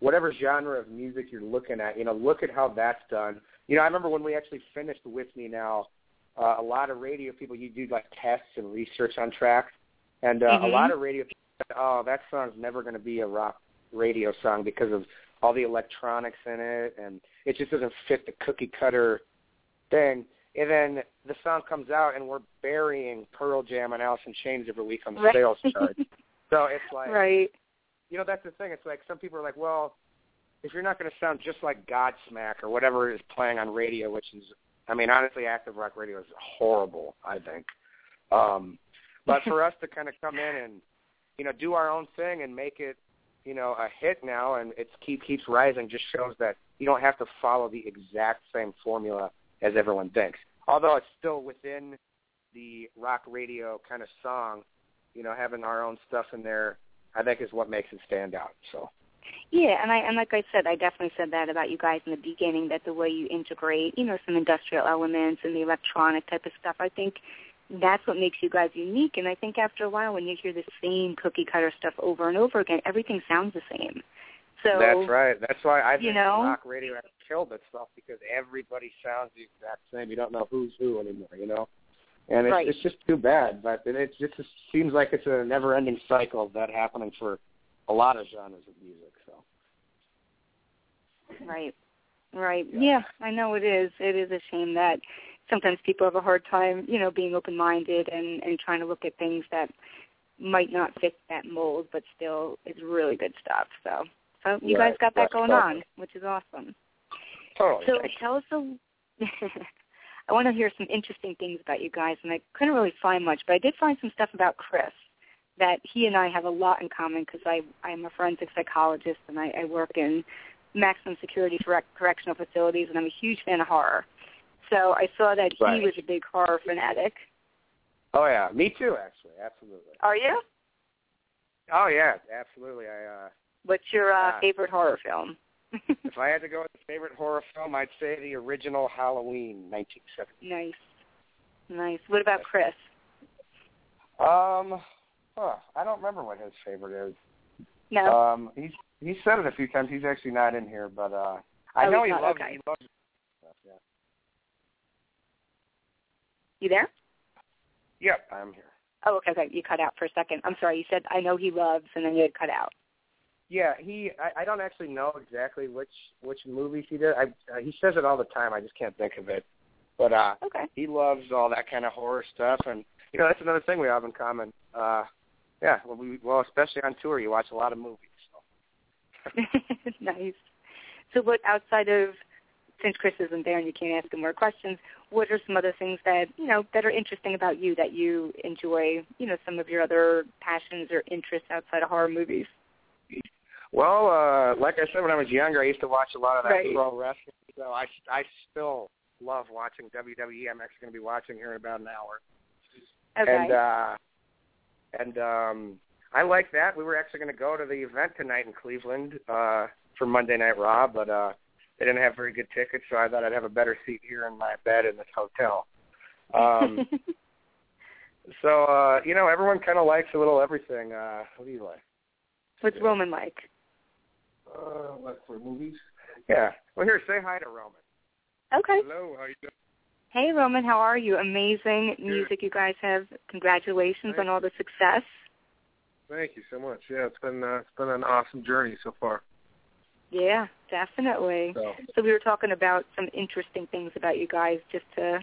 whatever genre of music you're looking at, you know, look at how that's done. You know, I remember when we actually finished with me now, uh, a lot of radio people you do like tests and research on tracks and uh, a Mhm. lot of radio people "Oh, that song's never going to be a rock radio song because of all the electronics in it and it just doesn't fit the cookie cutter thing." And then the song comes out and we're burying Pearl Jam and Alice in Chains every week on the Right. sales charts. So it's like, right. you know, that's the thing. It's like some people are like, well, if you're not going to sound just like Godsmack or whatever is playing on radio, which is, I mean, honestly, active rock radio is horrible. I think. Um, but for us to kind of come in and, you know, do our own thing and make it, you know, a hit now, and it's keep keeps rising, just shows that you don't have to follow the exact same formula as everyone thinks. Although it's still within the rock radio kind of song, you know, having our own stuff in there, I think is what makes it stand out. So Yeah, and I and like I said, I definitely said that about you guys in the beginning. That the way you integrate, you know, some industrial elements and the electronic type of stuff, I think that's what makes you guys unique. And I think after a while, when you hear the same cookie cutter stuff over and over again, everything sounds the same. So that's right. That's why I you think know? rock radio has killed itself because everybody sounds the exact same. You don't know who's who anymore. You know, and it's, Right. it's just too bad. But it, it just seems like it's a never-ending cycle of that happening for a lot of genres of music. So Right. Right. Yeah. Yeah. I know it is. It is a shame that sometimes people have a hard time, you know, being open minded and, and trying to look at things that might not fit that mold but still is really good stuff. So so you guys got that right, going on, which is awesome. totally. So tell us a I want to hear some interesting things about you guys and I couldn't really find much, but I did find some stuff about Chris that he and I have a lot in common because I I'm a forensic psychologist and I, I work in maximum security correctional facilities and I'm a huge fan of horror. So I saw that Right. he was a big horror fanatic. Oh yeah, me too. Actually, absolutely. Are you? Oh yeah, absolutely. I uh What's your uh, Yeah. favorite horror film? if I had to go with a favorite horror film, I'd say the original Halloween, 1970. nice. Nice. What about Chris? Um, huh, I don't remember what his favorite is. No. Um, he's he said it a few times. He's actually not in here, but uh, I Oh, know he not, loves okay. he loves stuff. Yeah. You there? Yep, I'm here. Oh, okay, okay. You cut out for a second. I'm sorry. You said I know he loves, and then you had cut out. Yeah, he. I, I don't actually know exactly which which movies he did. I uh, he says it all the time. I just can't think of it. But uh, Okay. he loves all that kind of horror stuff, and you know that's another thing we have in common. Uh, yeah, well, we, well, especially on tour, you watch a lot of movies. So. nice. So, what outside of since Chris isn't there and you can't ask him more questions, what are some other things that you know that are interesting about you that you enjoy? You know, some of your other passions or interests outside of horror movies. Well, uh, like I said, when I was younger, I used to watch a lot of that Right. pro wrestling. So I, I still love watching WWE. I'm actually going to be watching here in about an hour. Okay. And uh, and um, I like that. We were actually going to go to the event tonight in Cleveland uh, for Monday Night Raw, but uh, they didn't have very good tickets, so I thought I'd have a better seat here in my bed in this hotel. Um, so uh, you know, everyone kind of likes a little everything. Uh, what do you like? What's Roman like? Uh, like for movies. Yeah. Well, here, say hi to Roman. Okay. Hello, how you doing? Hey, Roman, how are you? Amazing music you guys have. Congratulations on all the success. Thank you so much. Yeah, it's been uh, it's been an awesome journey so far. Yeah, definitely. So So we were talking about some interesting things about you guys just to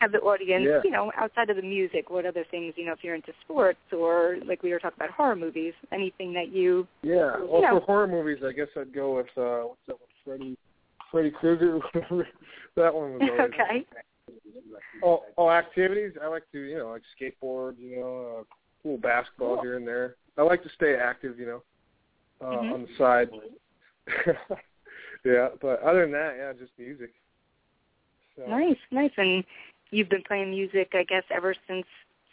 have the audience, Yeah. you know, outside of the music, what other things, you know, if you're into sports or like we were talking about horror movies, anything that you yeah, well Yeah. for horror movies, I guess I'd go with uh, what's that one? Freddy Freddy Krueger. that one was always Okay. Oh, oh, activities. I like to, you know, like skateboard. You know, uh, a little basketball Cool. here and there. I like to stay active. You know, uh, Mhm. on the side. yeah, but other than that, yeah, just music. So, Nice, nice. And you've been playing music, I guess, ever since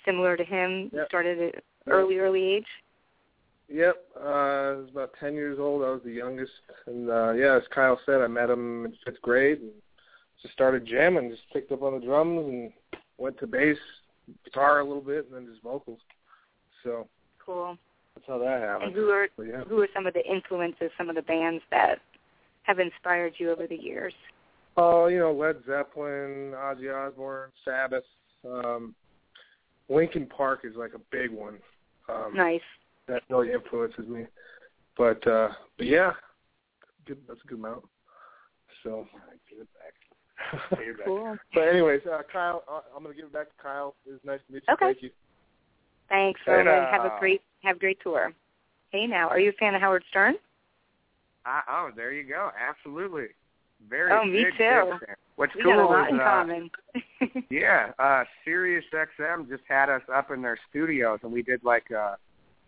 similar to him, you started at early, early age. Yep, uh, I was about ten years old. I was the youngest, and uh, yeah, as Kyle said, I met him in fifth grade and just started jamming. And just picked up on the drums and went to bass, guitar a little bit, and then just vocals. So Cool. That's how that And happened. who are yeah. who are some of the influences, some of the bands that have inspired you over the years? Oh, you know, Led Zeppelin, Ozzy Osbourne, Sabbath, um, Linkin Park is like a big one. Um, Nice. That really influences me. But uh, but yeah, good. That's a good amount. So. Give it back. Cool. But anyways, uh, Kyle, uh, I'm gonna give it back to Kyle. It was nice to meet you. Okay. Thank you. Thanks, Hey. Have a great have a great tour. Hey now, are you a fan of Howard Stern? Uh, oh, there you go. Absolutely. Very Oh, me too. What's We cool got a lot is in uh, common. Yeah, uh Sirius XM just had us up in their studios and we did like uh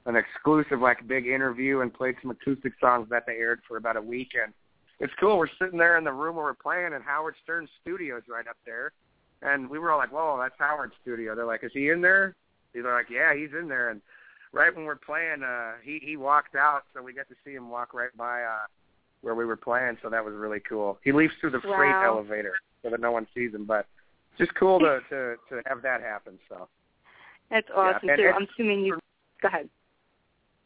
an exclusive like big interview and played some acoustic songs that they aired for about a week and it's cool. We're sitting there in the room where we're playing and Howard Stern's studio is right up there. And we were all like, Whoa, that's Howard's studio. They're like, Is he in there? They're like, Yeah, he's in there and right when we're playing, uh he he walked out so we got to see him walk right by uh where we were playing, so that was really cool. He leaves through the freight elevator so that no one sees him, but just cool to to to have that happen. So, That's awesome and- too. I'm assuming you. Go ahead.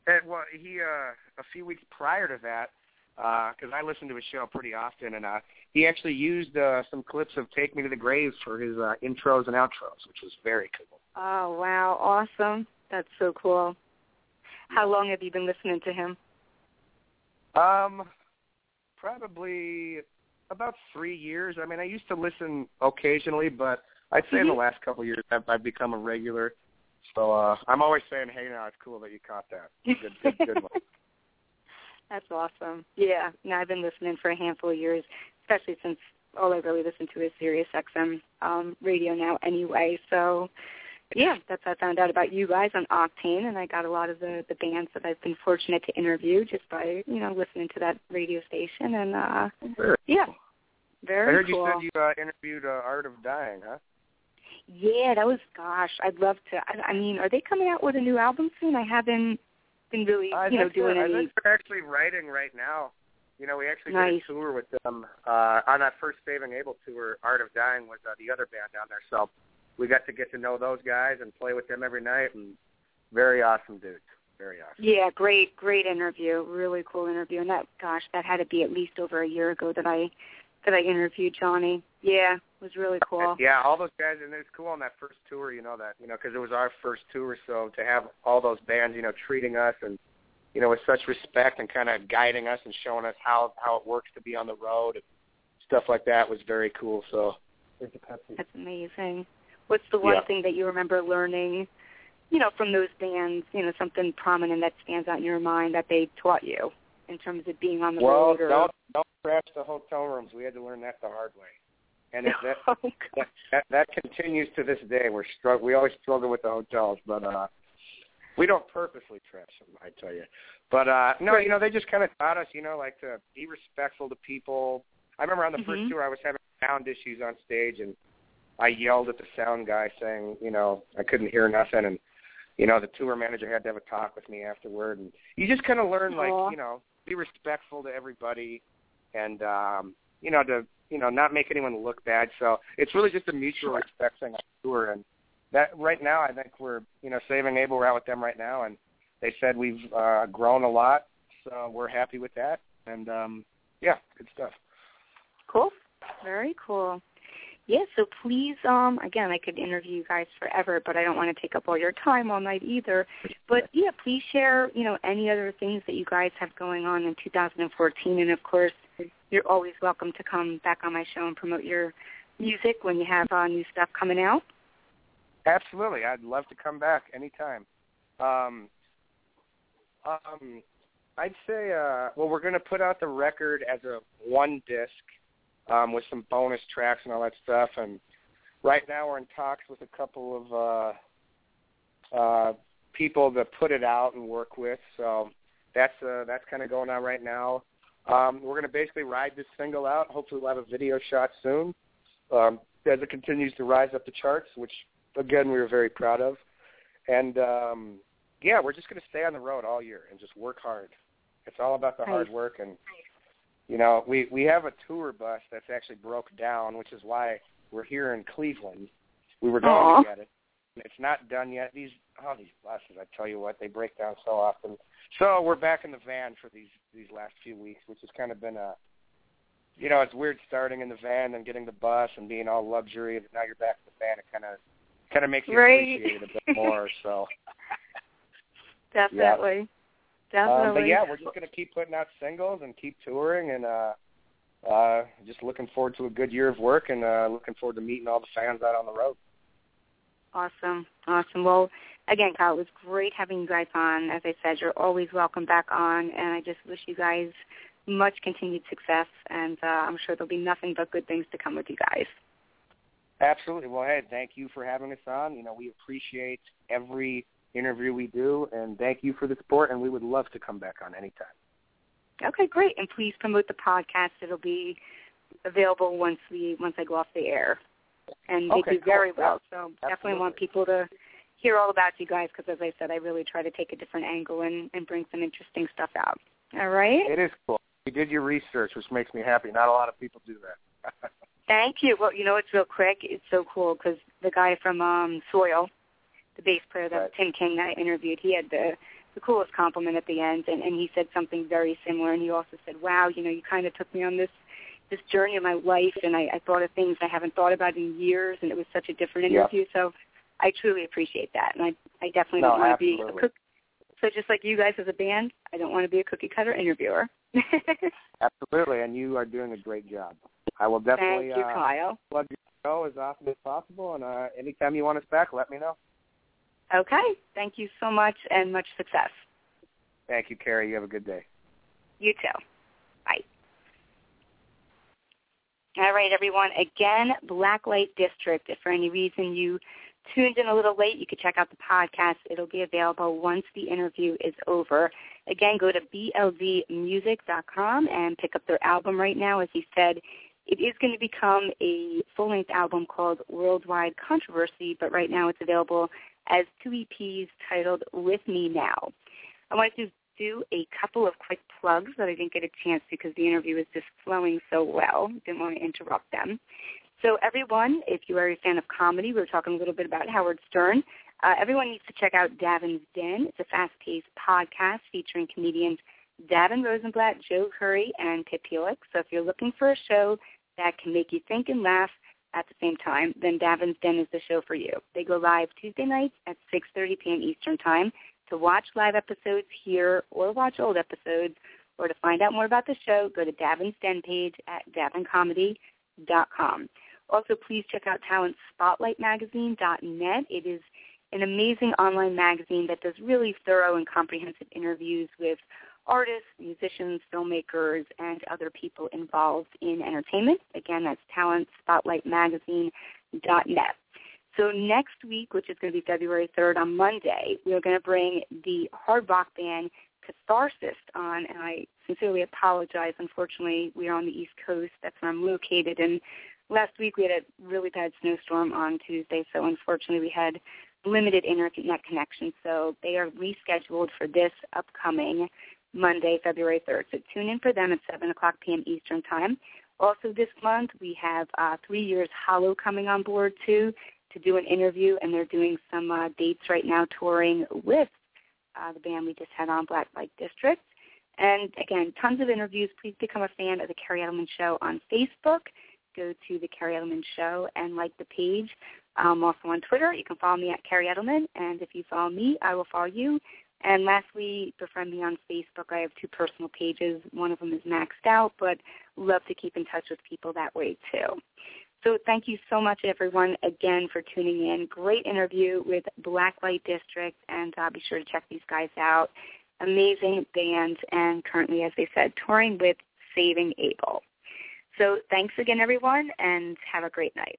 and well, he uh a few weeks prior to that, because I listen to his show pretty often, and uh he actually used uh some clips of "Take Me to the Grave" for his uh, intros and outros, which was very cool. Oh wow, awesome. That's so cool. How long have you been listening to him? Um, probably about three years. I mean, I used to listen occasionally, but I'd say in the Mhm. last couple of years I've, I've become a regular. So uh I'm always saying, "Hey, now it's cool that you caught that." Good, good, good one. That's awesome. Yeah, no, I've been listening for a handful of years, especially since all I really listen to is Sirius XM um, radio now anyway. So, yeah, that's how I found out about you guys on Octane, and I got a lot of the the bands that I've been fortunate to interview just by you know listening to that radio station, and uh Very yeah, cool. very I heard cool. you said you uh, interviewed uh, Art of Dying, huh? Yeah, that was gosh. I'd love to. I, I mean, are they coming out with a new album soon? I haven't been really, I you know, doing they're, I think they're actually writing right now. You know, we actually Nice. did a tour with them uh, on that first Saving Abel tour. Art of Dying was uh, the other band down there, so we got to get to know those guys and play with them every night. And very awesome dudes, very awesome. Yeah, great, great interview. Really cool interview. And that, gosh, that had to be at least over a year ago that I that I interviewed Johnny. Yeah, it was really cool. Yeah, all those guys, and it was cool on that first tour. You know that, you know, because it was our first tour, so to have all those bands, you know, treating us and you know with such respect and kind of guiding us and showing us how how it works to be on the road and stuff like that was very cool. So That's amazing. What's the one Yeah. thing that you remember learning, you know, from those bands? You know, something prominent that stands out in your mind that they taught you in terms of being on the well, road or. don't don't crash the hotel rooms. We had to learn that the hard way, and it, that, oh, that that that continues to this day. We're strugg- We always struggle with the hotels, but uh we don't purposely trash them, I tell you. But uh no, you know, they just kind of taught us, you know, like to be respectful to people. I remember on the first Mhm. tour I was having sound issues on stage and I yelled at the sound guy saying, you know, I couldn't hear nothing and you know, the tour manager had to have a talk with me afterward and you just kind of learn like, you know, be respectful to everybody and um you know, to you know, not make anyone look bad. So it's really just a mutual respect thing on tour and that right now I think we're you know, saving Abel we're out with them right now and they said we've uh grown a lot, so we're happy with that. And um yeah, good stuff. Cool. Very cool. Yeah, so please, um, again, I could interview you guys forever, but I don't want to take up all your time all night either. But yeah, please share, you know, any other things that you guys have going on in 2014, and of course, you're always welcome to come back on my show and promote your music when you have uh, new stuff coming out. Absolutely. I'd love to come back anytime. Um um I'd say uh well we're gonna put out the record as a one disc um with some bonus tracks and all that stuff and right now we're in talks with a couple of uh uh people to put it out and work with. So that's uh that's kinda going on right now. Um we're gonna basically ride this single out. Hopefully we'll have a video shot soon. Um as it continues to rise up the charts, which again we were very proud of. And um yeah, we're just going to stay on the road all year and just work hard. It's all about the hard work and you know, we we have a tour bus that's actually broke down, which is why we're here in Cleveland. We were going Aw. to get it. It's not done yet. These oh these buses, I tell you what, they break down so often. So we're back in the van for these these last few weeks, which has kind of been a you know, it's weird starting in the van and getting the bus and being all luxury and now you're back in the van. It kind of kind of makes you Right. appreciate it a bit more. So Definitely. Um, but yeah, we're just gonna keep putting out singles and keep touring and uh uh just looking forward to a good year of work and uh looking forward to meeting all the fans out on the road. Awesome. Awesome. Well, again, Kyle, it was great having you guys on. As I said, you're always welcome back on, and I just wish you guys much continued success, and uh, I'm sure there'll be nothing but good things to come with you guys. Absolutely. Well, hey, thank you for having us on. You know, we appreciate every interview we do and thank you for the support and we would love to come back on anytime. Okay, great. And please promote the podcast. It'll be available once we once I go off the air. And they Okay, do very cool. well. So definitely want people to hear all about you guys because, as I said, I really try to take a different angle and, and bring some interesting stuff out. All right. It is cool. You did your research, which makes me happy. Not a lot of people do that. Thank you. Well, you know, it's real quick. It's so cool because the guy from um Soil, the bass player, that Right. Tim King that I interviewed, he had the the coolest compliment at the end, and and he said something very similar. And he also said, "Wow, you know, you kind of took me on this this journey of my life, and I, I thought of things I haven't thought about in years, and it was such a different Yeah. interview. So I truly appreciate that, and I I definitely No, don't want to be a cook. So just like you guys as a band, I don't want to be a cookie cutter interviewer. Absolutely, and you are doing a great job. I will definitely Thank you, uh, Kyle. plug your show as often as possible, and uh, anytime you want us back, let me know. Okay. Thank you so much, and much success. Thank you, Kerri. You have a good day. You too. Bye. All right, everyone. Again, Blacklite District. If for any reason you tuned in a little late, you can check out the podcast. It'll be available once the interview is over. Again, go to bldmusic.com and pick up their album right now. As he said, it is going to become a full-length album called Worldwide Controversy, but right now it's available as two EPs titled With Me Now. I wanted to do a couple of quick plugs that I didn't get a chance because the interview was just flowing so well. Didn't want to interrupt them. So everyone, if you are a fan of comedy, we were talking a little bit about Howard Stern. Uh, everyone needs to check out Davin's Den. It's a fast-paced podcast featuring comedians Davin Rosenblatt, Joe Curry, and Pip Helix. So if you're looking for a show that can make you think and laugh at the same time, then Davin's Den is the show for you. They go live Tuesday nights at 6.30 p.m. Eastern Time. To watch live episodes here or watch old episodes or to find out more about the show, go to Davin's Den page at davincomedy.com. Also, please check out talentspotlightmagazine.net. It is an amazing online magazine that does really thorough and comprehensive interviews with artists, musicians, filmmakers, and other people involved in entertainment. Again, that's talentspotlightmagazine.net. So next week, which is going to be February 3rd on Monday, we are going to bring the hard rock band Catharsis on, and I sincerely apologize. Unfortunately, we are on the East Coast. That's where I'm located, and last week we had a really bad snowstorm on Tuesday, so unfortunately we had limited internet connection. So they are rescheduled for this upcoming Monday, February 3rd. So tune in for them at 7 o'clock p.m. Eastern Time. Also this month, we have uh, Three Years Hollow coming on board too to do an interview, and they're doing some uh, dates right now touring with uh, the band we just had on, Blacklite District. And again, tons of interviews. Please become a fan of the Kerri Edelman Show on Facebook. Go to the Kerri Edelman Show and like the page. I'm also on Twitter. You can follow me at Kerri Edelman, and if you follow me, I will follow you. And lastly, befriend me on Facebook. I have two personal pages. One of them is maxed out, but love to keep in touch with people that way too. So thank you so much, everyone, again for tuning in. Great interview with Blacklite District, and uh, be sure to check these guys out. Amazing band, and currently, as they said, touring with Saving Abel. So thanks again, everyone, and have a great night.